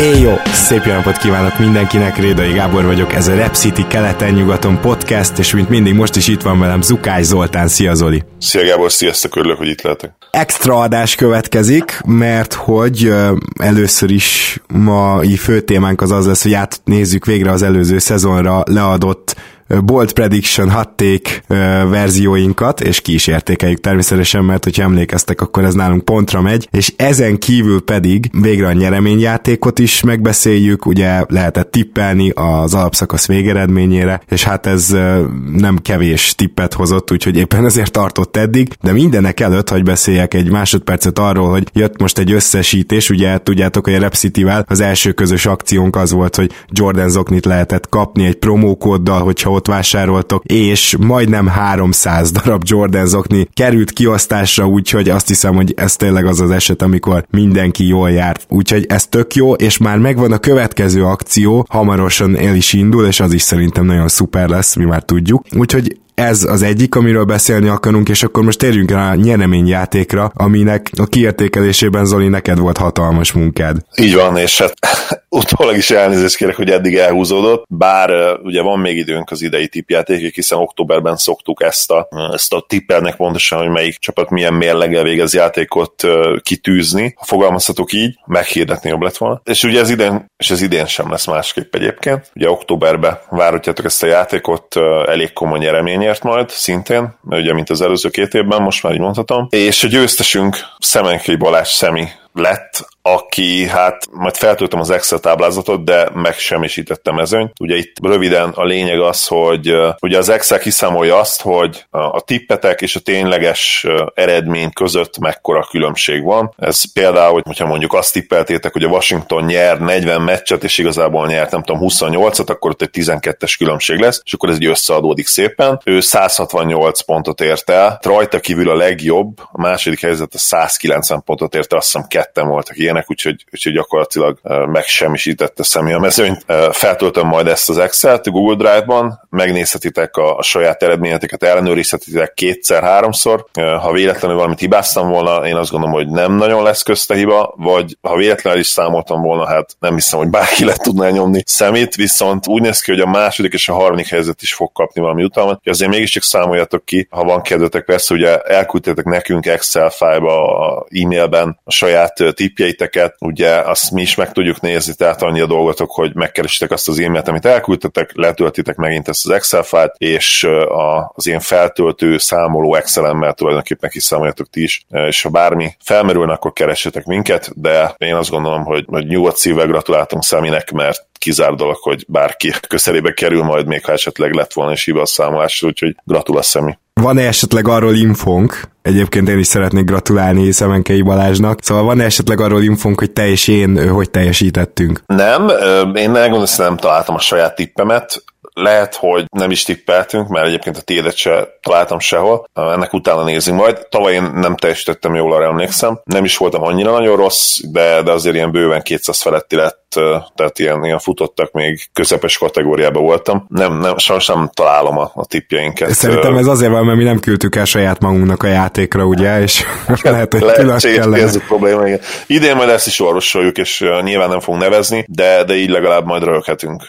Éjjó! Szép jó napot kívánok mindenkinek, Rédai Gábor vagyok, ez a Rep City keleten-nyugaton podcast, és mint mindig most is itt van velem Zukály Zoltán, szia Zoli! Szia Gábor, sziasztok, örülök, hogy itt lehetek. Extra adás következik, mert hogy először is mai fő témánk az az lesz, hogy átnézzük végre az előző szezonra leadott bold prediction hatték verzióinkat, és ki is értékeljük természetesen, mert hogyha emlékeztek, akkor ez nálunk pontra megy, és ezen kívül pedig végre a nyereményjátékot is megbeszéljük, ugye lehetett tippelni az alapszakasz végeredményére, és hát ez nem kevés tippet hozott, úgyhogy éppen ezért tartott eddig, de mindenek előtt, hogy beszéljek egy másodpercet arról, hogy jött most egy összesítés, ugye tudjátok, hogy a Rep City-vel az első közös akciónk az volt, hogy Jordan Zoknit lehetett kapni egy promókóddal, hogyha ott vásároltok, és majdnem 300 darab Jordan zokni került kiosztásra, úgyhogy azt hiszem, hogy ez tényleg az az eset, amikor mindenki jól járt. Úgyhogy ez tök jó, és már megvan a következő akció, hamarosan el is indul, és az is szerintem nagyon szuper lesz, mi már tudjuk. Úgyhogy ez az egyik, amiről beszélni akarunk, és akkor most térjünk rá a nyereményjátékra, aminek a kiértékelésében Zoli neked volt hatalmas munkád. Így van, és hát utólag is elnézést kérek, hogy eddig elhúzódott, bár ugye van még időnk az idei tippjátékig, hiszen októberben szoktuk ezt a, ezt a tippelnek pontosan, hogy melyik csapat milyen mérleggel végez játékot kitűzni, ha fogalmazhatok így, meghirdetni jobb lett volna. És ugye ez idén, és ez idén sem lesz másképp egyébként. Ugye októberben várhatjátok ezt a játékot, elég komoly nyereményért majd, szintén, ugye mint az előző két évben, most már így mondhatom. És a győztesünk Szemenkei Balázs Szemi lett, aki hát majd feltöltöm az Excel táblázatot, de megsemmisítette mezőnyt. Ugye itt röviden a lényeg az, hogy ugye az Excel kiszámolja azt, hogy a tippetek és a tényleges eredmény között mekkora különbség van. Ez például, hogyha mondjuk azt tippeltétek, hogy a Washington nyer 40 meccset, és igazából nyert nem tudom 28-at, akkor ott egy 12-es különbség lesz, és akkor ez egy összeadódik szépen. Ő 168 pontot ért el, rajta kívül a legjobb, a második helyzet a 190 pontot ért el, azt hiszem ketten voltak ilyenek, úgyhogy, úgyhogy gyakorlatilag megsemmisítette személy a mezőnyt. Feltöltöm majd ezt az Excel-t Google Drive-ban, megnézhetitek a, a saját eredményeteket, ellenőrizhetitek kétszer-háromszor. Ha véletlenül valamit hibáztam volna, én azt gondolom, hogy nem nagyon lesz közte hiba, vagy ha véletlenül is számoltam volna, hát nem hiszem, hogy bárki le tudná nyomni szemét, viszont úgy néz ki, hogy a második és a harmadik helyzet is fog kapni valami utalmat, azért mégiscsak számoljatok ki, ha van kedvetek, persze ugye elküldtétek nekünk Excel fájba, e-mailben a saját tippjeiteket, ugye azt mi is meg tudjuk nézni, tehát annyi a dolgotok, hogy megkeresitek azt az e-mailt, amit elküldtetek, letöltitek megint ezt az Excel fájlt, és a, az én feltöltő számoló Excel-emmel tulajdonképpen kiszámoljatok ti is, és ha bármi felmerülne, akkor keressetek minket, de én azt gondolom, hogy, hogy nyugodt szívvel gratuláltunk Szeminek, mert kizár dolog, hogy bárki közelébe kerül majd, még ha esetleg lett volna is hiba a számolásra, úgyhogy gratulálsz Szemi. Van-e esetleg arról infónk, egyébként én is szeretnék gratulálni Szemenkei Balázsnak, szóval van-e esetleg arról infónk, hogy te és én hogy teljesítettünk? Nem, én megmondom, hogy nem találtam a saját tippemet, lehet, hogy nem is tippeltünk, mert egyébként a tiédet se találtam sehol. Ennek utána nézünk majd. Tavaly én nem teljesítettem jól, arra emlékszem. Nem is voltam annyira nagyon rossz, de, de azért ilyen bőven 200 feletti lett tehát ilyen, ilyen futottak még közepes kategóriában voltam. Nem, nem, sajnos nem találom a, a tippjeinket. Szerintem ez azért van, mert mi nem küldtük el saját magunknak a játékra, ugye, és lehet, hogy lehet, kellene. Ez a probléma, igen. Idén majd ezt is orvosoljuk, és nyilván nem fogunk nevezni, de, de így legalább majd röhöghetünk,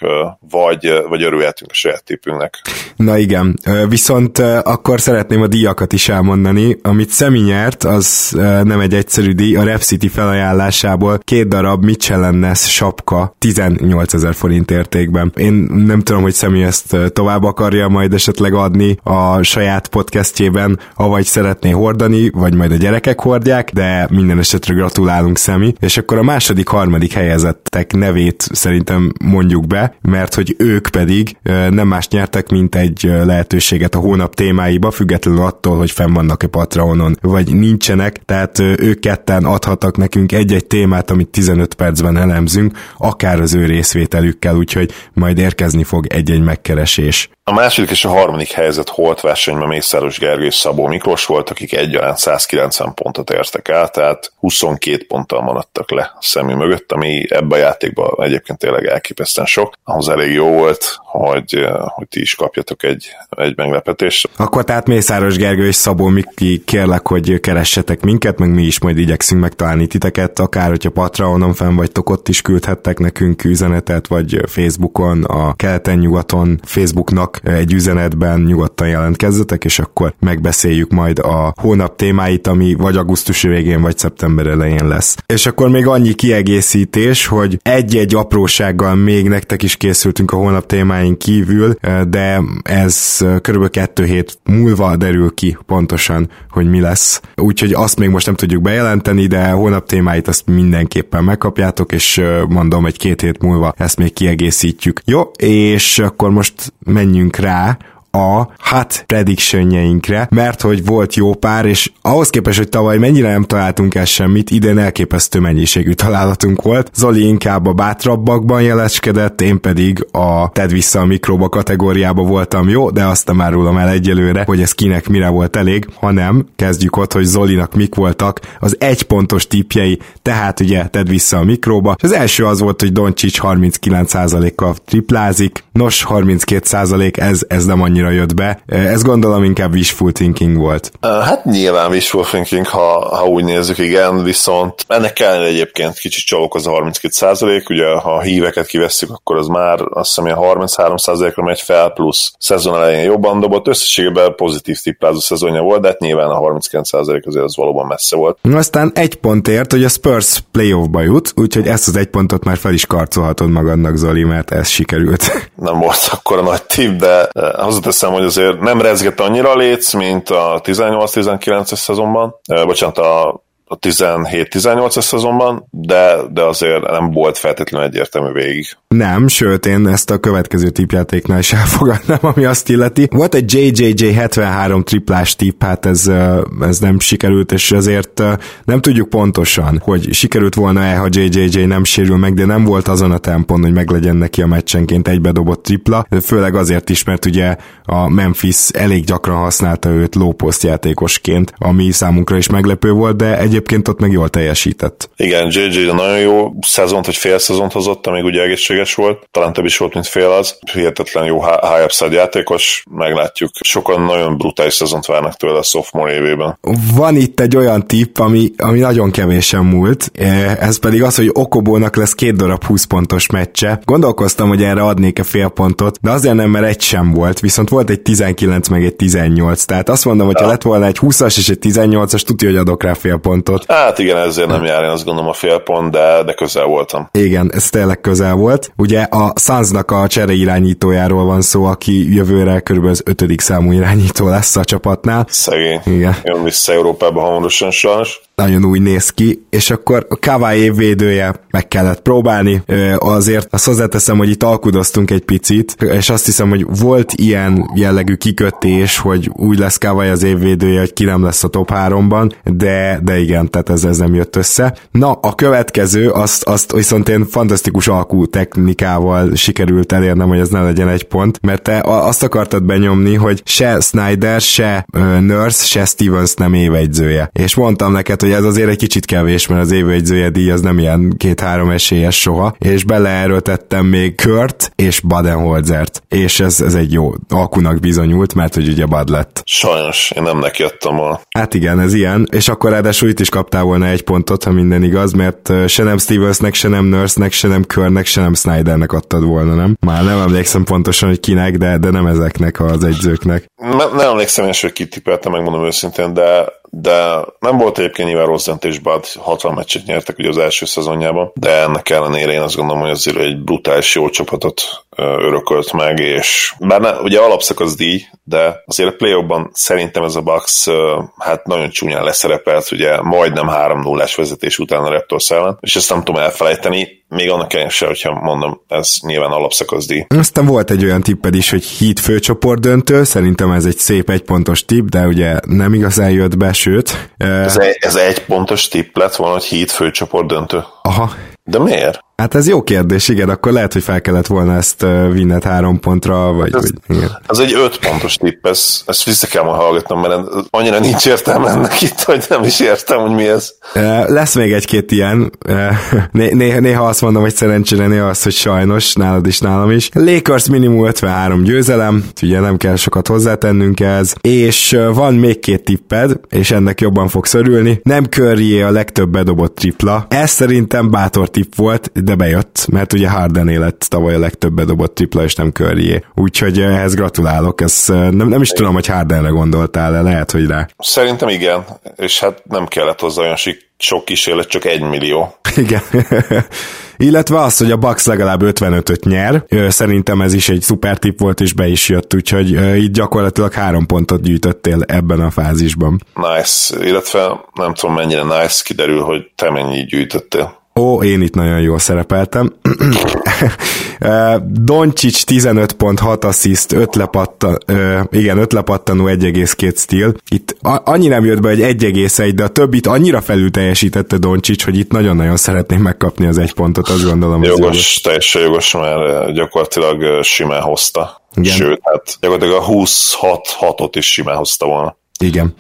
vagy, vagy örülhetünk a saját tippünknek. Na igen, viszont akkor szeretném a díjakat is elmondani. Amit Szemi nyert, az nem egy egyszerű díj, a Rep City felajánlásából két darab Michelin Ness sapka 18 ezer forint értékben. Én nem tudom, hogy Szemi ezt tovább akarja majd esetleg adni a saját podcastjében, avagy szeretné hordani, vagy majd a gyerekek hordják, de minden esetre gratulálunk Szemi. És akkor a második, harmadik helyezettek nevét szerintem mondjuk be, mert hogy ők pedig nem más nyertek, mint egy lehetőséget a hónap témáiba, függetlenül attól, hogy fenn vannak-e Patreonon, vagy nincsenek, tehát ők ketten adhattak nekünk egy-egy témát, amit 15 percben elemzünk, akár az ő részvételükkel, úgyhogy majd érkezni fog egy-egy megkeresés. A második és a harmadik helyzet holt versenyben Mészáros Gergő és Szabó Miklós volt, akik egyaránt 190 pontot értek el, tehát 22 ponttal maradtak le a szemű mögött, ami ebbe a játékban egyébként tényleg elképesztően sok. Ahhoz elég jó volt, hogy, hogy ti is kapjatok egy, egy meglepetést. Akkor tehát Mészáros Gergő és Szabó Miki kérlek, hogy keressetek minket, meg mi is majd igyekszünk megtalálni titeket, akár hogyha Patreonon fenn vagytok, ott is küldhettek nekünk üzenetet, vagy Facebookon, a keleten-nyugaton Facebooknak egy üzenetben nyugodtan jelentkezzetek, és akkor megbeszéljük majd a hónap témáit, ami vagy augusztus végén, vagy szeptember elején lesz. És akkor még annyi kiegészítés, hogy egy-egy aprósággal még nektek is készültünk a hónap témáin kívül, de ez körülbelül kettő hét múlva derül ki pontosan, hogy mi lesz. Úgyhogy azt még most nem tudjuk bejelenteni, de hónap témáit azt mindenképpen megkapjátok, és mondom, egy két hét múlva ezt még kiegészítjük. Jó, és akkor most menjünk rá a hat predictionjeinkre, mert hogy volt jó pár, és ahhoz képest, hogy tavaly mennyire nem találtunk el semmit, idén elképesztő mennyiségű találatunk volt. Zoli inkább a bátrabbakban jeleskedett, én pedig a Ted vissza a mikróba kategóriába voltam jó, de azt nem árulom el egyelőre, hogy ez kinek mire volt elég, hanem kezdjük ott, hogy Zolinak mik voltak az egy pontos tipjei, tehát ugye Ted vissza a mikróba. És az első az volt, hogy Doncsics 39%-kal triplázik, nos 32% ez, ez nem annyira annyira jött be. Ez gondolom inkább wishful thinking volt. Hát nyilván wishful thinking, ha, ha úgy nézzük, igen, viszont ennek ellenére egyébként kicsit csalók az a 32 százalék, ugye ha híveket kivesszük, akkor az már azt hiszem, a 33 százalékra megy fel, plusz szezon elején jobban dobott, összességében pozitív tippázó szezonja volt, de hát nyilván a 39 százalék azért az valóban messze volt. Aztán egy pontért, hogy a Spurs playoffba jut, úgyhogy ezt az egy pontot már fel is karcolhatod magadnak, Zoli, mert ez sikerült. Nem volt akkor a nagy tipp, de az hozzáteszem, hogy azért nem rezgett annyira a léc, mint a 18-19-es szezonban, bocsánat, a a 17-18-as szezonban, de, de azért nem volt feltétlenül egyértelmű végig. Nem, sőt, én ezt a következő tipjátéknál is elfogadnám, ami azt illeti. Volt egy JJJ 73 triplás tipp, hát ez, ez nem sikerült, és azért nem tudjuk pontosan, hogy sikerült volna-e, ha JJJ nem sérül meg, de nem volt azon a tempon, hogy meglegyen neki a meccsenként egy bedobott tripla, főleg azért is, mert ugye a Memphis elég gyakran használta őt lóposzt játékosként, ami számunkra is meglepő volt, de egy egyébként ott meg jól teljesített. Igen, JJ nagyon jó szezont, vagy fél szezont hozott, amíg ugye egészséges volt, talán több is volt, mint fél az. Hihetetlen jó high upside játékos, meglátjuk. Sokan nagyon brutális szezont várnak tőle a sophomore évében. Van itt egy olyan tipp, ami, ami nagyon kevésen múlt, e, ez pedig az, hogy Okobónak lesz két darab 20 pontos meccse. Gondolkoztam, hogy erre adnék-e fél pontot, de azért nem, mert egy sem volt, viszont volt egy 19 meg egy 18, tehát azt mondom, hogy ha lett volna egy 20-as és egy 18-as, tudja, hogy adok rá fél pontot pontot. Hát igen, ezért nem jár, én azt gondolom a fél pont, de, de közel voltam. Igen, ez tényleg közel volt. Ugye a Sunsnak a csere irányítójáról van szó, aki jövőre körülbelül az ötödik számú irányító lesz a csapatnál. Szegény. Igen. Jön vissza Európába hamarosan sajnos nagyon úgy néz ki, és akkor a Kawai évvédője meg kellett próbálni, azért azt hozzáteszem, hogy itt alkudoztunk egy picit, és azt hiszem, hogy volt ilyen jellegű kikötés, hogy úgy lesz Kawai az évvédője, hogy ki nem lesz a top 3-ban, de, de igen, tehát ez, ez nem jött össze. Na, a következő, azt, azt viszont én fantasztikus alkú technikával sikerült elérnem, hogy ez ne legyen egy pont, mert te azt akartad benyomni, hogy se Snyder, se Nurse, se Stevens nem évegyzője. És mondtam neked, hogy ez azért egy kicsit kevés, mert az évegyzője díj az nem ilyen két-három esélyes soha, és beleerőltettem még Kurt és Badenholzert, és ez, ez egy jó alkunak bizonyult, mert hogy ugye Bad lett. Sajnos, én nem neki adtam a... Hát igen, ez ilyen, és akkor ráadásul itt is kaptál volna egy pontot, ha minden igaz, mert se nem Stevensnek, se nem Nurse-nek, se nem Körnek, se nem Snydernek adtad volna, nem? Már nem emlékszem pontosan, hogy kinek, de, de nem ezeknek az egyzőknek. Nem, nem emlékszem én, hogy kitipeltem, megmondom őszintén, de de nem volt egyébként nyilván rossz döntés, bár 60 meccset nyertek ugye az első szezonjában, de ennek ellenére én azt gondolom, hogy azért egy brutális jó csapatot örökölt meg, és bár ne, ugye alapszakasz díj, de azért a play szerintem ez a Bucks hát nagyon csúnyán leszerepelt, ugye majdnem 3-0-es vezetés után a Raptors ellen, és ezt nem tudom elfelejteni, még annak ellenére, hogyha mondom, ez nyilván alapszakaszdíj. Aztán volt egy olyan tipped is, hogy hit főcsoport döntő, szerintem ez egy szép egypontos tipp, de ugye nem igazán jött be, sőt. Ez, egy, ez egy pontos tipp lett volna, hogy hit főcsoport döntő? Aha. De miért? Hát ez jó kérdés, igen, akkor lehet, hogy fel kellett volna ezt vinned három pontra, vagy... Ez, vagy igen. ez egy öt pontos tipp, ez, ezt vissza kell ma hallgatnom, mert annyira nincs értelme ennek itt, hogy nem is értem, hogy mi ez. Lesz még egy-két ilyen, néha, néha azt mondom, hogy szerencsére, néha azt, hogy sajnos, nálad is, nálam is. Lakers minimum 53 győzelem, ugye nem kell sokat hozzátennünk ez, és van még két tipped, és ennek jobban fogsz örülni. Nem Curry a legtöbb bedobott tripla. Ez szerintem bátor tipp volt, de bejött, mert ugye Harden lett tavaly a legtöbb bedobott tripla, és nem Curryé. Úgyhogy ehhez gratulálok, ez nem, nem is tudom, hogy Hardenre gondoltál, de lehet, hogy rá. Szerintem igen, és hát nem kellett hozzá olyan sok kísérlet, csak egy millió. Igen. Illetve az, hogy a Bucks legalább 55-öt nyer, szerintem ez is egy szuper tip volt, és be is jött, úgyhogy itt gyakorlatilag három pontot gyűjtöttél ebben a fázisban. Nice, illetve nem tudom mennyire nice, kiderül, hogy te mennyi gyűjtöttél. Ó, én itt nagyon jól szerepeltem. Doncsics 15.6 assziszt, 5 lepatta, igen, 5 lepattanó, 1,2 stíl. Itt annyi nem jött be, hogy 1,1, de a többit annyira felül teljesítette Doncsics, hogy itt nagyon-nagyon szeretném megkapni az egy pontot, azt gondolom. Jogos, jogos. teljesen jogos, mert gyakorlatilag simán hozta. Igen. Sőt, hát gyakorlatilag a 26-6-ot is simán hozta volna. Igen.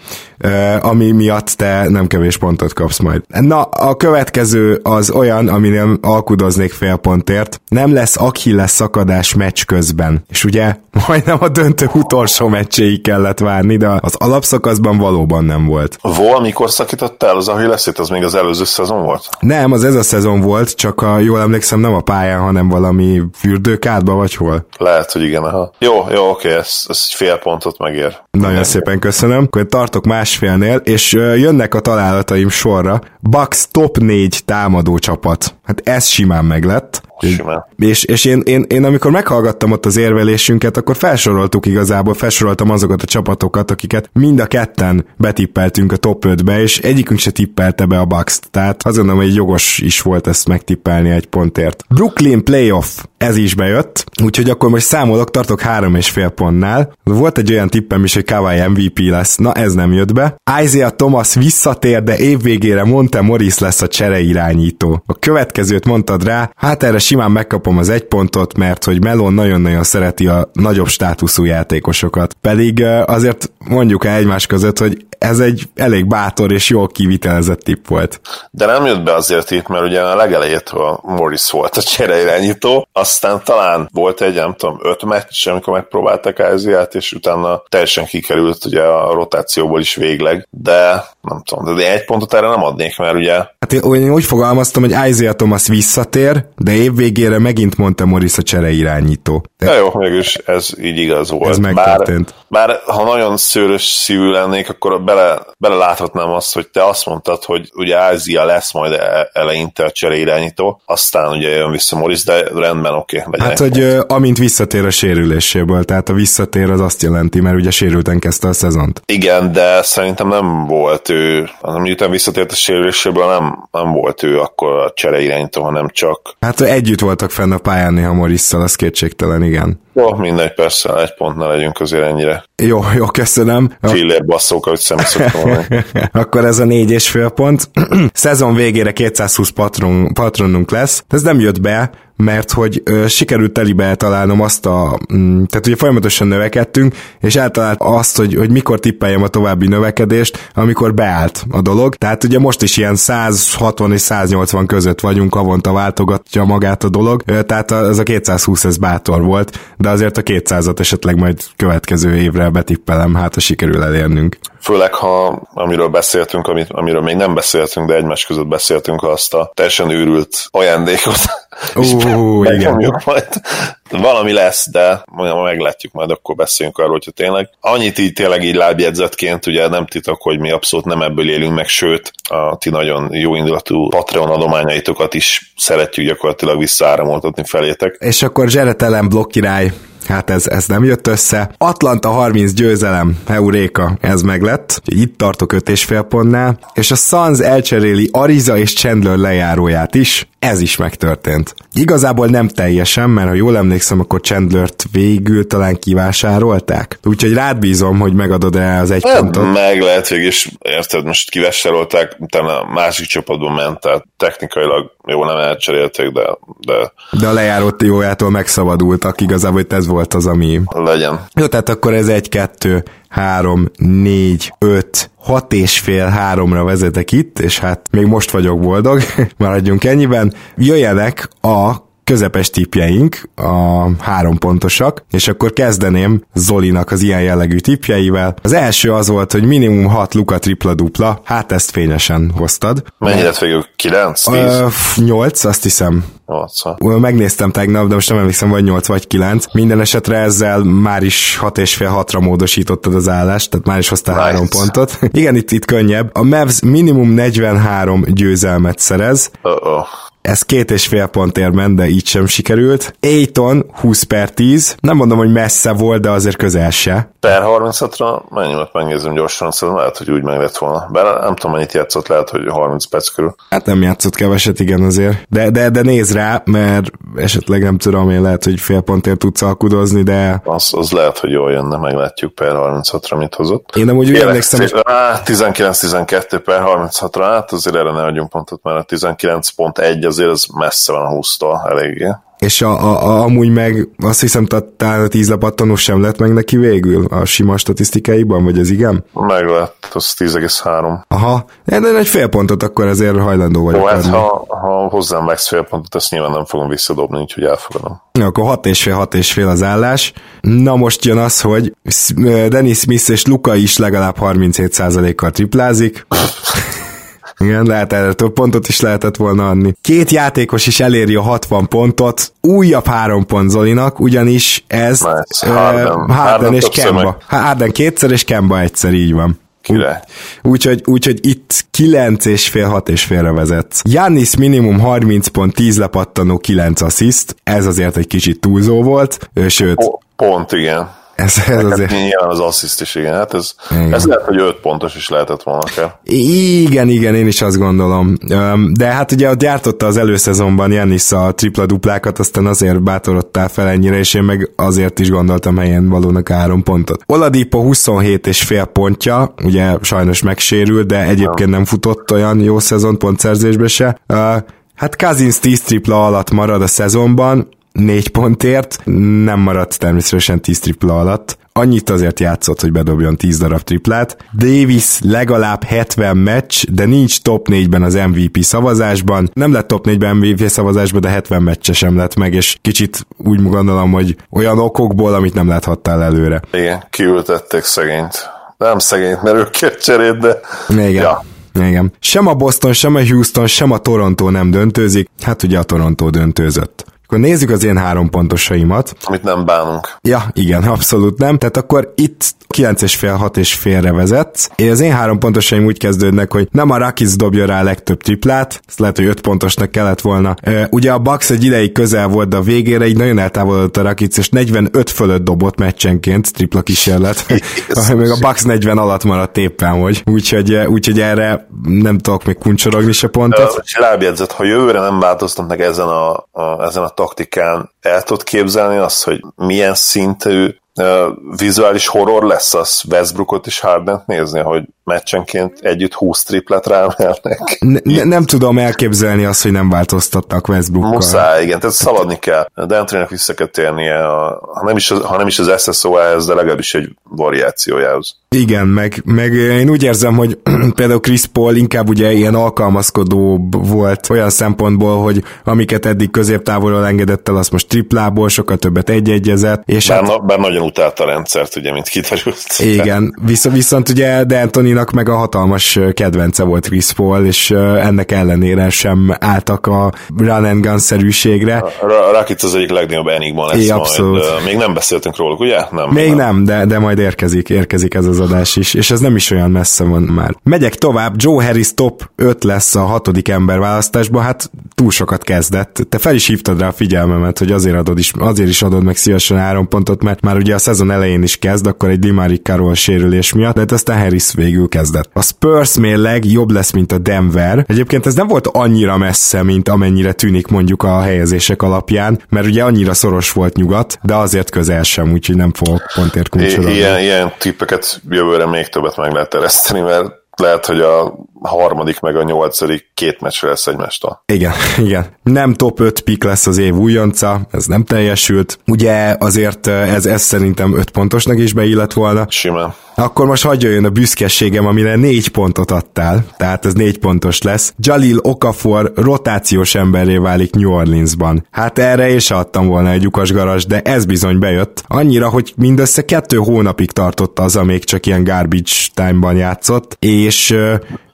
Uh, ami miatt te nem kevés pontot kapsz majd. Na, a következő az olyan, aminél alkudoznék fél pontért. Nem lesz Achilles szakadás meccs közben. És ugye majdnem a döntő utolsó meccséig kellett várni, de az alapszakaszban valóban nem volt. Vol, mikor szakítottál az Achillesét? Az még az előző szezon volt? Nem, az ez a szezon volt, csak a, jól emlékszem nem a pályán, hanem valami fürdőkádba vagy hol. Lehet, hogy igen, aha. Jó, jó, oké, ez, ez egy fél pontot megér. Nagyon szépen köszönöm. Akkor tartok másfélnél, és jönnek a találataim sorra. Bucks top 4 támadó csapat. Hát ez simán meglett. Simán. És, és én, én, én, amikor meghallgattam ott az érvelésünket, akkor felsoroltuk igazából, felsoroltam azokat a csapatokat, akiket mind a ketten betippeltünk a top 5-be, és egyikünk se tippelte be a bucks -t. Tehát azt gondolom, hogy jogos is volt ezt megtippelni egy pontért. Brooklyn playoff, ez is bejött, úgyhogy akkor most számolok, tartok három és fél pontnál. Volt egy olyan tippem is, hogy Kawai MVP lesz, na ez nem jött be. Isaiah Thomas visszatér, de évvégére Monte Morris lesz a csere irányító. A következőt mondtad rá, hát erre simán megkapom az egy pontot, mert hogy Melon nagyon-nagyon szereti a nagyobb státuszú játékosokat. Pedig azért mondjuk el egymás között, hogy ez egy elég bátor és jól kivitelezett tipp volt. De nem jött be azért itt, mert ugye a legelejétől Morris volt a csereirányító, aztán talán volt egy, nem tudom, öt meccs, amikor megpróbáltak Áziát, és utána teljesen kikerült ugye a rotációból is végleg, de nem tudom, de egy pontot erre nem adnék, mert ugye... Hát én úgy fogalmaztam, hogy Isaiah Thomas visszatér, de évvégére megint mondta Morris a csere irányító. De... Ja, jó, mégis ez így igaz volt. Ez megtörtént. Bár, bár ha nagyon szőrös szívű lennék, akkor bele, bele láthatnám azt, hogy te azt mondtad, hogy ugye Ázia lesz majd e, eleinte a csere irányító, aztán ugye jön vissza Morris, de rendben, oké. Okay, hát, hogy uh, amint visszatér a sérüléséből, tehát a visszatér az azt jelenti, mert ugye sérülten kezdte a szezont. Igen, de szerintem nem volt ő, miután visszatért a sérüléséből, nem, nem volt ő akkor a csere irányító, hanem csak... Hát együtt voltak fenn a pályán néha Morisszal, az kétségtelen, igen. Jó, mindegy, persze, egy pontnál legyünk azért ennyire. Jó, jó, köszönöm. Fillér basszók, ahogy szemszoktam Akkor ez a négy és fél pont. Szezon végére 220 patron, patronunk lesz. Ez nem jött be, mert hogy ö, sikerült telibe találnom azt a, mm, tehát ugye folyamatosan növekedtünk, és eltalált azt, hogy, hogy mikor tippeljem a további növekedést, amikor beállt a dolog. Tehát ugye most is ilyen 160 és 180 között vagyunk, avonta váltogatja magát a dolog, ö, tehát ez a 220 ez bátor volt, de azért a 200-at esetleg majd következő évre betippelem, hát ha sikerül elérnünk. Főleg, ha amiről beszéltünk, amit, amiről még nem beszéltünk, de egymás között beszéltünk, azt a teljesen őrült ajándékot. Ó, igen. Majd. Valami lesz, de majd meglátjuk, majd akkor beszéljünk arról, hogyha tényleg. Annyit így tényleg így lábjegyzetként, ugye nem titok, hogy mi abszolút nem ebből élünk meg, sőt, a ti nagyon jó indulatú Patreon adományaitokat is szeretjük gyakorlatilag visszaáramoltatni felétek. És akkor Zseretelen blokkirály hát ez, ez nem jött össze. Atlanta 30 győzelem, Euréka, ez meg lett. Itt tartok 5 és fél pontnál, és a Suns elcseréli Ariza és Chandler lejáróját is, ez is megtörtént. Igazából nem teljesen, mert ha jól emlékszem, akkor Chandlert végül talán kivásárolták. Úgyhogy rád bízom, hogy megadod-e az egy nem, pontot. Meg lehet végig, és érted, most kivásárolták, utána a másik csapatba ment, tehát technikailag jó, nem elcserélték, de... De, de a lejárott jójától megszabadultak, igazából itt ez volt az, ami... Legyen. Jó, tehát akkor ez egy-kettő. 3, 4, 5, 6 és fél háromra vezetek itt, és hát még most vagyok boldog, maradjunk ennyiben. Jöjjenek a közepes tipjeink, a három pontosak, és akkor kezdeném Zolinak az ilyen jellegű tipjeivel. Az első az volt, hogy minimum 6 luka tripla dupla, hát ezt fényesen hoztad. Mennyi lett végül? 9? 10? Ö, 8, azt hiszem. 8 Ö, Megnéztem tegnap, de most nem emlékszem, vagy 8 vagy 9. Minden esetre ezzel már is 6 és fél 6-ra módosítottad az állást, tehát már is hoztál Nice. 3 pontot. Igen, itt, itt könnyebb. A Mavs minimum 43 győzelmet szerez, Uh-oh. Ez két és fél pontért ment, de így sem sikerült. Aiton 20 per 10, nem mondom, hogy messze volt, de azért közel se. Per 36-ra mennyi volt megnézem gyorsan, szerintem lehet, hogy úgy meg lett volna. Bár nem tudom, mennyit játszott, lehet, hogy 30 perc körül. Hát nem játszott keveset, igen azért. De, de, de néz rá, mert esetleg nem tudom, én lehet, hogy fél pontért tudsz alkudozni, de Az, az lehet, hogy jól jönne, meglátjuk per 36-ra mit hozott. én nem úgy emlékszem, hogy szépen, á, 19-12 per 36-ra, hát azért erre ne adjunk pontot, mert a 19.1 azért az messze van a 20-tól eléggé. És a, a, a, amúgy meg azt hiszem, talán a tíz lepattanós sem lett meg neki végül a sima statisztikáiban, vagy az igen? Meg lett, az 10,3. Aha, de egy fél pontot akkor ezért hajlandó vagyok Jó, hát ha, ha hozzám Max fél pontot, ezt nyilván nem fogom visszadobni, úgyhogy elfogadom. Na, akkor hat és fél, hat és fél az állás. Na most jön az, hogy Dennis Smith és Luka is legalább 37%-kal triplázik. Igen, lehet erre több pontot is lehetett volna adni. Két játékos is eléri a 60 pontot, újabb három pont Zolinak, ugyanis ez ö, Harden. Harden és Kemba. Harden kétszer és Kemba egyszer, így van. Úgyhogy, úgyhogy itt 9 és fél, 6 és félre vezetsz. Jannis minimum 30 pont, 10 lepattanó, 9 assziszt. Ez azért egy kicsit túlzó volt, sőt, Po- Pont, igen. Ez, ez Hát azért... nyilván az assziszt is, igen. Hát ez, Igen. ez lehet, hogy 5 pontos is lehetett volna akár. Igen, igen, én is azt gondolom. De hát ugye ott gyártotta az előszezonban Jannis a tripla-duplákat, aztán azért bátorodtál fel ennyire, és én meg azért is gondoltam helyen valónak három pontot. Oladipo 27 és fél pontja, ugye sajnos megsérült, de egyébként nem futott olyan jó szezon pontszerzésbe se. Hát Cousins 10 tripla alatt marad a szezonban, négy pontért, nem maradt természetesen 10 tripla alatt. Annyit azért játszott, hogy bedobjon 10 darab triplát. Davis legalább 70 meccs, de nincs top 4-ben az MVP szavazásban. Nem lett top 4-ben MVP szavazásban, de 70 meccse sem lett meg, és kicsit úgy gondolom, hogy olyan okokból, amit nem láthattál előre. Igen, kiültették szegényt. Nem szegényt, mert ők kért cserét, de... Igen. Ja. Igen. Sem a Boston, sem a Houston, sem a Toronto nem döntőzik. Hát ugye a Toronto döntőzött. Akkor nézzük az én három pontosaimat. Amit nem bánunk. Ja, igen, abszolút nem. Tehát akkor itt 9 és fél, 6 és félre vezetsz. És az én három pontosaim úgy kezdődnek, hogy nem a Rakic dobja rá a legtöbb triplát, ezt lehet, hogy 5 pontosnak kellett volna. Ugye a Bucks egy ideig közel volt, de a végére így nagyon eltávolodott a Rakic, és 45 fölött dobott meccsenként tripla kísérlet. Még a Bucks 40 alatt maradt éppen, hogy. Úgyhogy, úgyhogy erre nem tudok még kuncsorogni se pontot. És lábjegyzet, ha jövőre nem változtatnak ezen a, a, ezen a taktikán, el tudod képzelni azt, hogy milyen szintű uh, vizuális horror lesz az Westbrookot és Hardent nézni, hogy meccsenként együtt 20 triplet rámelnek. Ne, ne, nem tudom elképzelni azt, hogy nem változtattak Westbrookkal. Muszáj, igen, tehát szaladni kell. D'Antoninak vissza kell térnie, a, ha, nem is az, ha nem is az SSO-hez, de legalábbis egy variációjához. Igen, meg, meg én úgy érzem, hogy például Chris Paul inkább ugye ilyen alkalmazkodó volt olyan szempontból, hogy amiket eddig középtávolról engedett el, azt most triplából, sokkal többet egy-egyezett. És Bár, hát, bár nagyon utálta a rendszert, ugye, mint kiderült. igen, viszont, viszont ugye D'Antoninak meg a hatalmas kedvence volt Chris Paul, és ennek ellenére sem álltak a run and gun szerűségre. A az egyik legnagyobb enigma lesz É, majd. abszolút. Még nem beszéltünk róluk, ugye? Nem. Még nem, de, de majd érkezik, érkezik ez az az adás is, és ez nem is olyan messze van már. Megyek tovább, Joe Harris top 5 lesz a hatodik ember választásban, hát túl sokat kezdett. Te fel is hívtad rá a figyelmemet, hogy azért, adod is, azért is adod meg szívesen három pontot, mert már ugye a szezon elején is kezd, akkor egy Dimari Carroll sérülés miatt, de hát aztán Harris végül kezdett. A Spurs mérleg jobb lesz, mint a Denver. Egyébként ez nem volt annyira messze, mint amennyire tűnik mondjuk a helyezések alapján, mert ugye annyira szoros volt nyugat, de azért közel sem, úgyhogy nem fogok pontért kulcsolni. Ilyen, ilyen tippeket jövőre még többet meg lehet tereszteni, mert lehet, hogy a harmadik meg a nyolcadik két meccsre lesz egymástól. Igen, igen. Nem top 5 pick lesz az év újonca, ez nem teljesült. Ugye azért ez, ez szerintem 5 pontosnak is beillett volna. Simán. Akkor most hagyja jön a büszkeségem, amire négy pontot adtál, tehát ez négy pontos lesz. Jalil Okafor rotációs emberré válik New Orleansban. Hát erre is adtam volna egy lyukas garas, de ez bizony bejött. Annyira, hogy mindössze kettő hónapig tartott az, amíg csak ilyen garbage time-ban játszott, és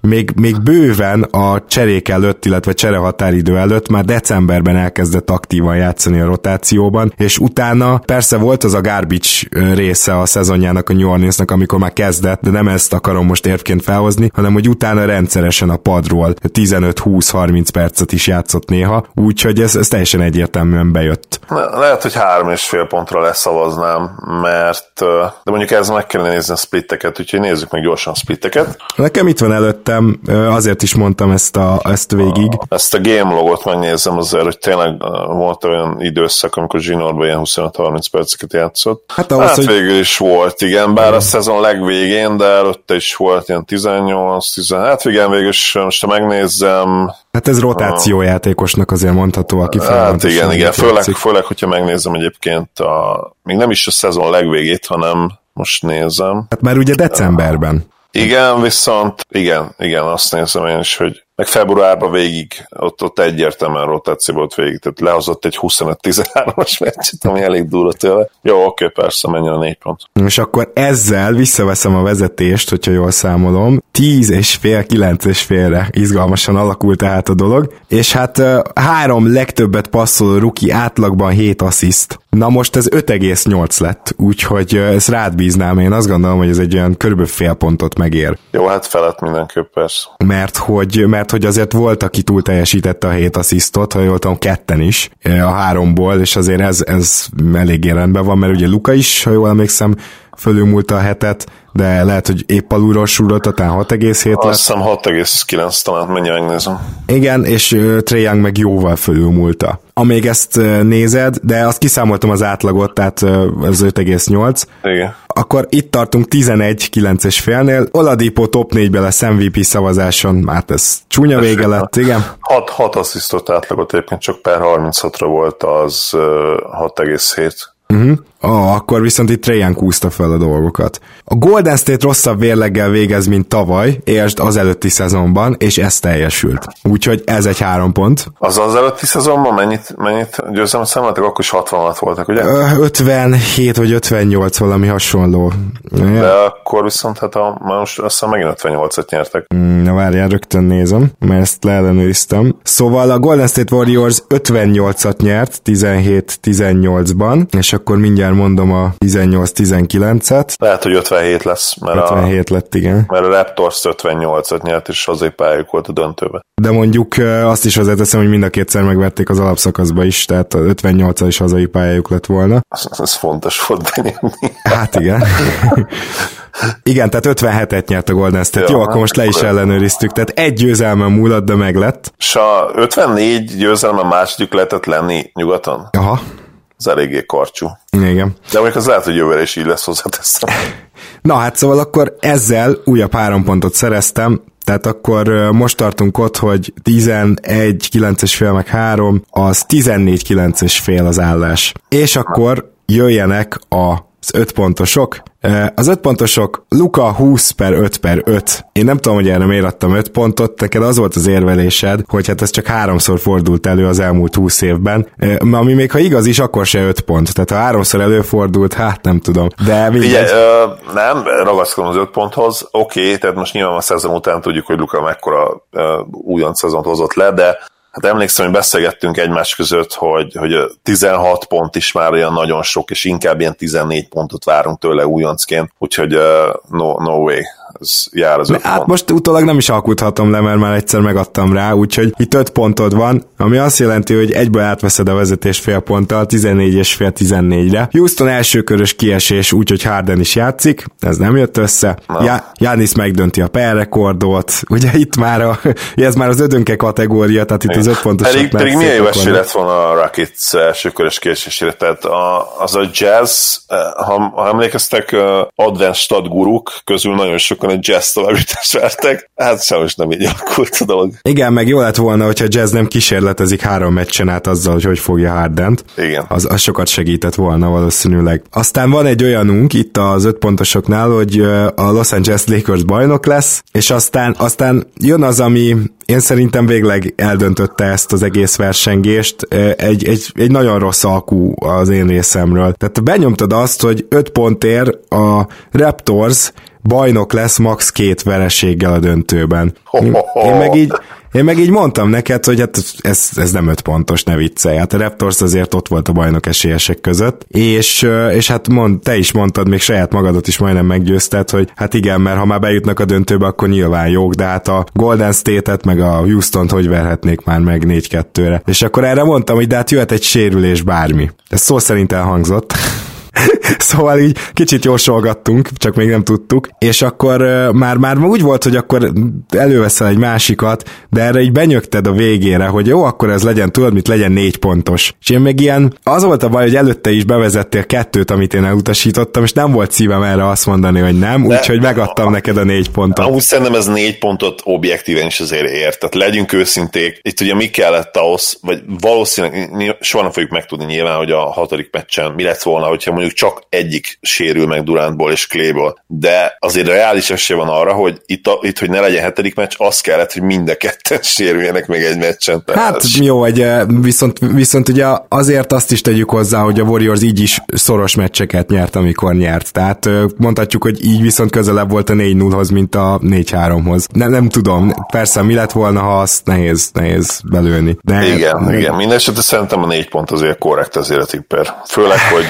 még, még bőven a cserék előtt, illetve cserehatáridő előtt már decemberben elkezdett aktívan játszani a rotációban, és utána persze volt az a garbage része a szezonjának a New Orleansnak, amikor már kezdett, de nem ezt akarom most érvként felhozni, hanem hogy utána rendszeresen a padról 15-20-30 percet is játszott néha, úgyhogy ez, ez teljesen egyértelműen bejött. Lehet, hogy három és fél pontra leszavaznám, mert de mondjuk ez meg kellene nézni a splitteket, úgyhogy nézzük meg gyorsan a splitteket. Nekem itt van előtte megnéztem, azért is mondtam ezt, a, ezt végig. Ezt a game logot megnézem azért, hogy tényleg volt olyan időszak, amikor Zsinorban ilyen 25-30 perceket játszott. Hát, ahhoz, hát hogy... végül is volt, igen, bár a szezon legvégén, de előtte is volt ilyen 18-10, hát igen, végül is most ha megnézem, Hát ez rotációjátékosnak azért mondható, aki Hát igen, igen, főleg, főleg, hogyha megnézem egyébként a, még nem is a szezon legvégét, hanem most nézem. Hát már ugye decemberben. Igen, viszont igen, igen, azt nézem én is, hogy meg februárban végig, ott, ott egyértelműen rotáció volt végig, tehát lehozott egy 25-13-as meccset, ami elég durva tőle. Jó, oké, persze, menjen a négy pont. És akkor ezzel visszaveszem a vezetést, hogyha jól számolom, 10 és fél, 9 és félre izgalmasan alakult tehát a dolog, és hát három legtöbbet passzoló ruki átlagban 7 assziszt. Na most ez 5,8 lett, úgyhogy ezt rád bíznám, én azt gondolom, hogy ez egy olyan körülbelül fél pontot megér. Jó, hát felett mindenképp persze. Mert hogy, mert hogy azért volt, aki túl teljesítette a 7 asszisztot, ha jól tudom, ketten is a háromból, és azért ez, ez eléggé rendben van, mert ugye Luka is, ha jól emlékszem, fölülmúlta a hetet, de lehet, hogy épp alulról súrolta, talán 6,7 lett. Azt hiszem 6,9 talán, mennyi megnézem. Igen, és uh, Trae Young meg jóval fölülmúlta. Amíg ezt uh, nézed, de azt kiszámoltam az átlagot, tehát uh, az 5,8. Igen. Akkor itt tartunk 11-9 és félnél. Oladipo top 4-be lesz MVP szavazáson, hát ez csúnya vége lett, igen. 6, 6 asszisztot átlagot egyébként csak per 36-ra volt az uh, 6,7 Uh-huh. Oh, akkor viszont itt Trajan kúzta fel a dolgokat. A Golden State rosszabb vérleggel végez, mint tavaly, értsd az előtti szezonban, és ez teljesült. Úgyhogy ez egy három pont. Az az előtti szezonban mennyit, mennyit győzelmet számoltak? Akkor is 66 voltak, ugye? 57 vagy 58, valami hasonló. De akkor viszont hát a, most azt hiszem megint 58-at nyertek. Mm, na várjál, rögtön nézem, mert ezt leellenőriztem. Szóval a Golden State Warriors 58-at nyert 17-18-ban, és akkor mindjárt mondom a 18-19-et. Lehet, hogy 57 lesz, mert 57 a, lett, igen. Mert a Raptors 58-at nyert, és azért pályájuk volt a döntőbe. De mondjuk azt is hozzáteszem, hogy mind a kétszer megverték az alapszakaszba is, tehát a 58 is hazai pályájuk lett volna. Ez, ez fontos volt benyomni. Hát igen. Igen, tehát 57-et nyert a Golden State. Ja, Jó, akkor most le is ellenőriztük. Tehát egy győzelme múlott, de meg lett. És a 54 győzelme második lehetett lenni nyugaton? Aha az eléggé karcsú. Igen. De mondjuk az lehet, hogy jövőre is így lesz hozzáteszem. Na hát szóval akkor ezzel újabb három pontot szereztem, tehát akkor most tartunk ott, hogy 11, 9 és fél meg 3, az 14, 9 és fél az állás. És akkor jöjjenek a az öt pontosok. Az öt pontosok Luka 20 per 5 per 5. Én nem tudom, hogy erre miért adtam 5 pontot, neked az volt az érvelésed, hogy hát ez csak háromszor fordult elő az elmúlt 20 évben, ami még ha igaz is, akkor se 5 pont. Tehát ha háromszor előfordult, hát nem tudom. De mindegy. Ugye, ö, nem, ragaszkodom az 5 ponthoz. Oké, okay, tehát most nyilván a szezon után tudjuk, hogy Luka mekkora ö, újonc szezont hozott le, de Hát emlékszem, hogy beszélgettünk egymás között, hogy, hogy 16 pont is már olyan nagyon sok, és inkább ilyen 14 pontot várunk tőle újoncként, úgyhogy uh, no, no way ez jár az Hát pont. most utólag nem is alkuthatom le, mert már egyszer megadtam rá, úgyhogy itt 5 pontod van, ami azt jelenti, hogy egyből átveszed a vezetés fél ponttal, 14 és fél 14-re. Houston elsőkörös kiesés, úgyhogy Harden is játszik, ez nem jött össze. Janis megdönti a per rekordot, ugye itt már a, ez már az ödönke kategória, tehát itt az 5 pontos. Pedig, pedig milyen jó esély lett volna a Rockets elsőkörös kiesésére, tehát a, az a jazz, eh, ha, ha emlékeztek, advanced stat guruk közül nagyon sokan egy jazz továbbítást vertek, hát sajnos nem így alakult a dolog. Igen, meg jó lett volna, hogyha jazz nem kísérletezik három meccsen át azzal, hogy hogy fogja Hardent. Igen. Az, az sokat segített volna valószínűleg. Aztán van egy olyanunk itt az öt pontosoknál, hogy a Los Angeles Lakers bajnok lesz, és aztán, aztán jön az, ami én szerintem végleg eldöntötte ezt az egész versengést. Egy, egy, egy nagyon rossz alkú az én részemről. Tehát benyomtad azt, hogy 5 pontért a Raptors bajnok lesz max két vereséggel a döntőben. Én, én meg így én meg így mondtam neked, hogy hát ez, ez nem öt pontos, ne viccelj. Hát a Raptors azért ott volt a bajnok esélyesek között, és, és hát mond, te is mondtad, még saját magadat is majdnem meggyőzted, hogy hát igen, mert ha már bejutnak a döntőbe, akkor nyilván jók, de hát a Golden State-et meg a Houston-t hogy verhetnék már meg 4-2-re. És akkor erre mondtam, hogy de hát jöhet egy sérülés bármi. Ez szó szerint elhangzott. szóval így kicsit jósolgattunk, csak még nem tudtuk, és akkor már, már úgy volt, hogy akkor előveszel egy másikat, de erre így benyögted a végére, hogy jó, akkor ez legyen, tudod, mit legyen négy pontos. És én meg ilyen, az volt a baj, hogy előtte is bevezettél kettőt, amit én elutasítottam, és nem volt szívem erre azt mondani, hogy nem, úgyhogy megadtam neked a négy pontot. Amúgy szerintem ez négy pontot objektíven is azért ért, tehát legyünk őszinték. Itt ugye mi kellett ahhoz, vagy valószínűleg soha nem fogjuk megtudni nyilván, hogy a hatodik meccsen mi lett volna, hogyha mondjuk csak egyik sérül meg Durantból és Kléből, de azért reális esély van arra, hogy itt, a, itt, hogy ne legyen hetedik meccs, az kellett, hogy mind a ketten sérüljenek még egy meccsen. Tehát hát jó, egy, viszont, viszont ugye azért azt is tegyük hozzá, hogy a Warriors így is szoros meccseket nyert, amikor nyert. Tehát mondhatjuk, hogy így viszont közelebb volt a 4-0-hoz, mint a 4-3-hoz. Nem, nem tudom, persze mi lett volna, ha azt nehéz, nehéz belőni. De, igen, de... igen. Mindenesetre szerintem a négy pont azért korrekt azért a tipper. Főleg, hogy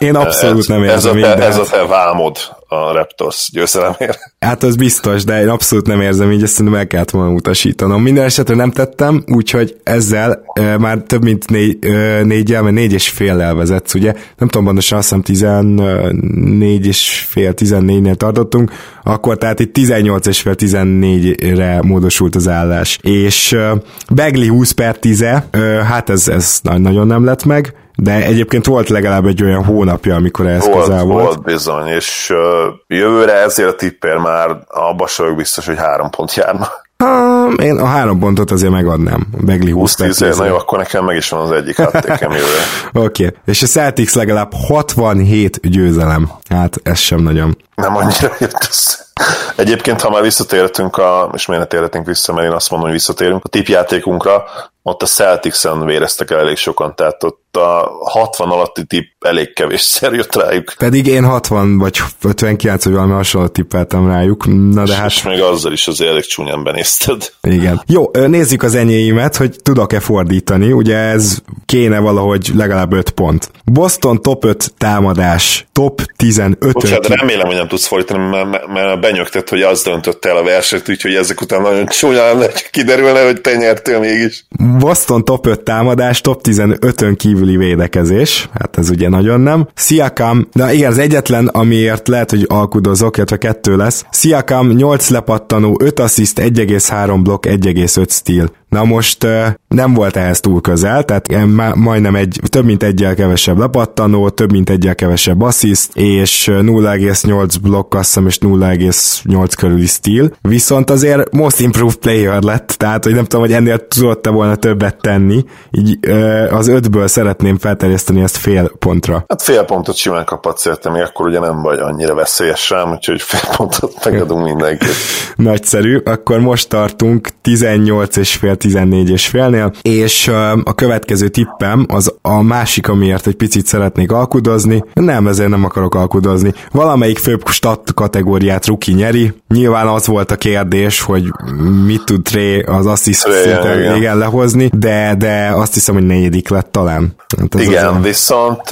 én abszolút nem érzem ez a, te, ez a te vámod a Raptors győzelemért. Hát az biztos, de én abszolút nem érzem így, ezt szerintem el kellett volna utasítanom. Minden esetre nem tettem, úgyhogy ezzel e, már több mint négy, e, négyel, mert négy és fél elvezetsz, ugye? Nem tudom pontosan, azt hiszem 14 és fél, 14-nél tartottunk, akkor tehát itt 18 és fél 14-re módosult az állás. És e, Begli 20 per 10 e, hát ez, ez nagyon nem lett meg, de egyébként volt legalább egy olyan hónapja, amikor ez volt, közel volt. Volt bizony, és uh, jövőre ezért a tipper már abba vagyok biztos, hogy három pont járna. Ha, én a három pontot azért megadnám. Begli 20 10 Na jó, akkor nekem meg is van az egyik háttékem jövőre. Oké, okay. és a Celtics legalább 67 győzelem. Hát ez sem nagyon. Nem annyira jött össze. Egyébként, ha már visszatértünk, a, és miért ne térhetünk vissza, mert én azt mondom, hogy visszatérünk a tipjátékunkra, ott a Celtics-en véreztek el elég sokan, tehát ott a 60 alatti tipp elég kevésszer jött rájuk. Pedig én 60 vagy 59 vagy valami hasonló tippeltem rájuk, na de és, hát... És még azzal is az elég csúnyán benézted. Igen. Jó, nézzük az enyéimet, hogy tudok-e fordítani, ugye ez kéne valahogy legalább 5 pont. Boston top 5 támadás, top 15 Bocsánat, remélem, hogy nem tudsz fordítani, mert, mert hogy az döntött el a versenyt, úgyhogy ezek után nagyon csúnya lenne, hogy kiderülne, hogy te nyertél mégis. Boston top 5 támadás, top 15-ön kívüli védekezés, hát ez ugye nagyon nem. Siakam, de igen, az egyetlen, amiért lehet, hogy alkudozok, illetve kettő lesz. Siakam 8 lepattanó, 5 assziszt, 1,3 blokk, 1,5 stíl. Na most nem volt ehhez túl közel, tehát majdnem egy, több mint egyel kevesebb lepattanó, több mint egyel kevesebb assziszt, és 0,8 blokk azt és 0,8 körüli stíl. Viszont azért most improved player lett, tehát hogy nem tudom, hogy ennél tudott-e volna többet tenni, így az ötből szeretném felterjeszteni ezt fél pontra. Hát fél pontot simán kaphat szerintem, még akkor ugye nem vagy annyira veszélyes rám, úgyhogy fél pontot megadunk mindenkit. Nagyszerű, akkor most tartunk 18 és fél 14 és félnél, és a következő tippem az a másik, amiért egy picit szeretnék alkudozni. Nem, ezért nem akarok alkudozni. Valamelyik fő legtöbb stat kategóriát Ruki nyeri. Nyilván az volt a kérdés, hogy mit tud Tré az assist szinten igen. igen lehozni, de, de azt hiszem, hogy negyedik lett talán. Hát igen, a... viszont,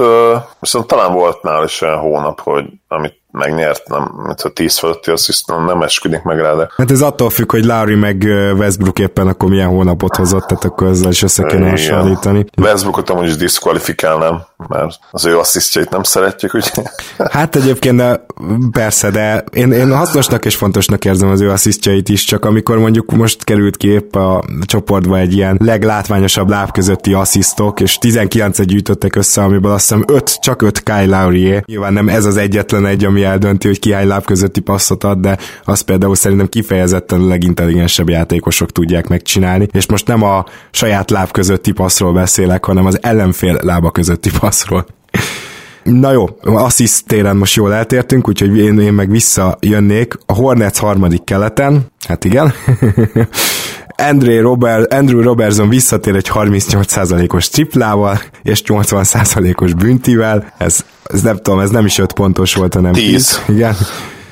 viszont talán volt nál is olyan hónap, hogy amit megnyert, nem, mint a 10 fölötti assziszt, nem esküdik meg rá, de... Hát ez attól függ, hogy Larry meg Westbrook éppen akkor milyen hónapot hozott, tehát akkor ezzel is össze kéne hasonlítani. Westbrookot amúgy is diszkvalifikálnám, mert az ő asszisztjait nem szeretjük, ugye? Hát egyébként de persze, de én, én hasznosnak és fontosnak érzem az ő asszisztjait is, csak amikor mondjuk most került ki épp a csoportba egy ilyen leglátványosabb láb közötti asszisztok, és 19-et gyűjtöttek össze, amiből azt hiszem 5, csak 5 Kyle Lowry Nyilván nem ez az egyetlen egy, ami eldönti, hogy ki hány láb közötti passzot ad, de azt például szerintem kifejezetten a legintelligensebb játékosok tudják megcsinálni, és most nem a saját láb közötti passzról beszélek, hanem az ellenfél lába közötti passzról. Na jó, assist téren most jól eltértünk, úgyhogy én, én meg visszajönnék. A Hornets harmadik keleten, hát igen, Andrew, Robert, Andrew Robertson visszatér egy 38%-os triplával és 80%-os büntivel, ez, ez nem tudom, ez nem is 5 pontos volt, hanem 10. 10. Igen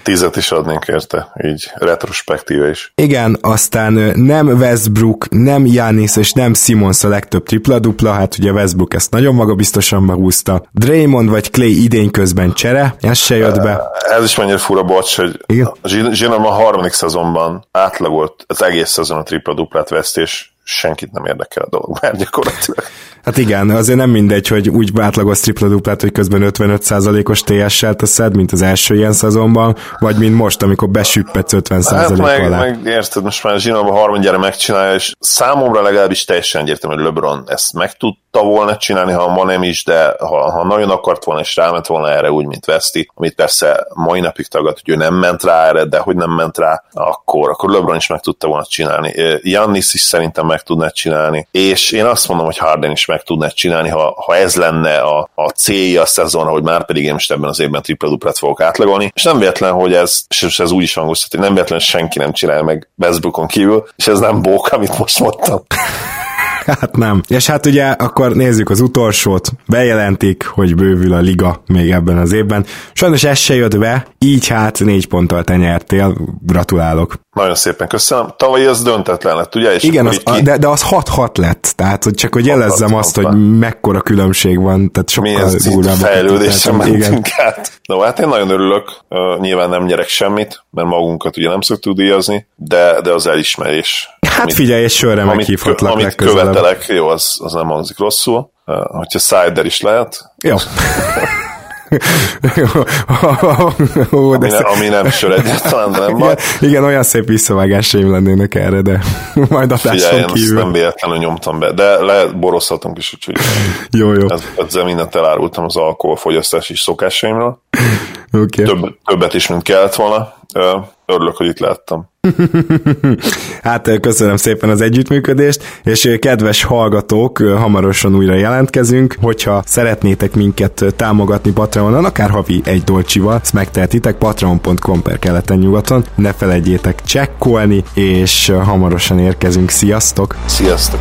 tízet is adnénk érte, így retrospektíve is. Igen, aztán nem Westbrook, nem Janis és nem Simons a legtöbb tripla-dupla, hát ugye Westbrook ezt nagyon magabiztosan behúzta. Draymond vagy Clay idén közben csere, ez se jött be. Ez is mennyire fura, bocs, hogy Igen? a harmadik szezonban átlagolt az egész szezon a tripla-duplát veszt, és senkit nem érdekel a dolog már gyakorlatilag. Hát igen, azért nem mindegy, hogy úgy átlagos tripla duplát, hogy közben 55%-os TS-sel teszed, mint az első ilyen szezonban, vagy mint most, amikor besüppetsz 50% hát meg, alá. meg érted, most már Zsinóban harmadjára megcsinálja, és számomra legalábbis teljesen egyértelmű, hogy LeBron ezt meg tud tudta volna csinálni, ha ma nem is, de ha, ha nagyon akart volna, és ráment volna erre úgy, mint Veszti, amit persze mai napig tagad, hogy ő nem ment rá erre, de hogy nem ment rá, akkor, akkor LeBron is meg tudta volna csinálni. Jannis is szerintem meg tudná csinálni, és én azt mondom, hogy Harden is meg tudná csinálni, ha, ha ez lenne a, a célja a szezonra, hogy már pedig én most ebben az évben tripla duplát fogok átlagolni, és nem véletlen, hogy ez, és ez úgy is hangoztat, hogy nem véletlen senki nem csinál meg Westbrookon kívül, és ez nem bók, amit most mondtam. Hát nem. És hát ugye akkor nézzük az utolsót. Bejelentik, hogy bővül a liga még ebben az évben. Sajnos ez se jött be, így hát négy ponttal te nyertél. Gratulálok. Nagyon szépen köszönöm. Tavaly az döntetlen lett, ugye? És Igen, az, ki... de, de az 6-6 lett, tehát hogy csak hogy jelezzem azt, hogy mekkora különbség van, tehát sokkal durvább. fejlődésre mentünk át. No, hát én nagyon örülök, uh, nyilván nem nyerek semmit, mert magunkat ugye nem szoktuk díjazni, de, de az elismerés. Hát amit, figyelj, és sörre meghívhatlak Amit követelek, jó, az, az nem hangzik rosszul. Uh, hogyha cider is lehet. Jó. Ó, ami, ne, ami nem sor egyáltalán, de nem igen, igen, olyan szép visszavágásaim lennének erre, de majd a Figyelj, kívül. nem véletlenül nyomtam be, de leborozhatunk is, úgyhogy jó, jó. Ez, ezzel mindent elárultam az alkoholfogyasztási szokásaimról. Okay. Több, többet is, mint kellett volna. Örülök, hogy itt láttam. hát köszönöm szépen az együttműködést, és kedves hallgatók, hamarosan újra jelentkezünk, hogyha szeretnétek minket támogatni Patreonon, akár havi egy dolcsival, ezt megtehetitek patreon.com per keleten nyugaton, ne felejtjétek csekkolni, és hamarosan érkezünk. Sziasztok! Sziasztok!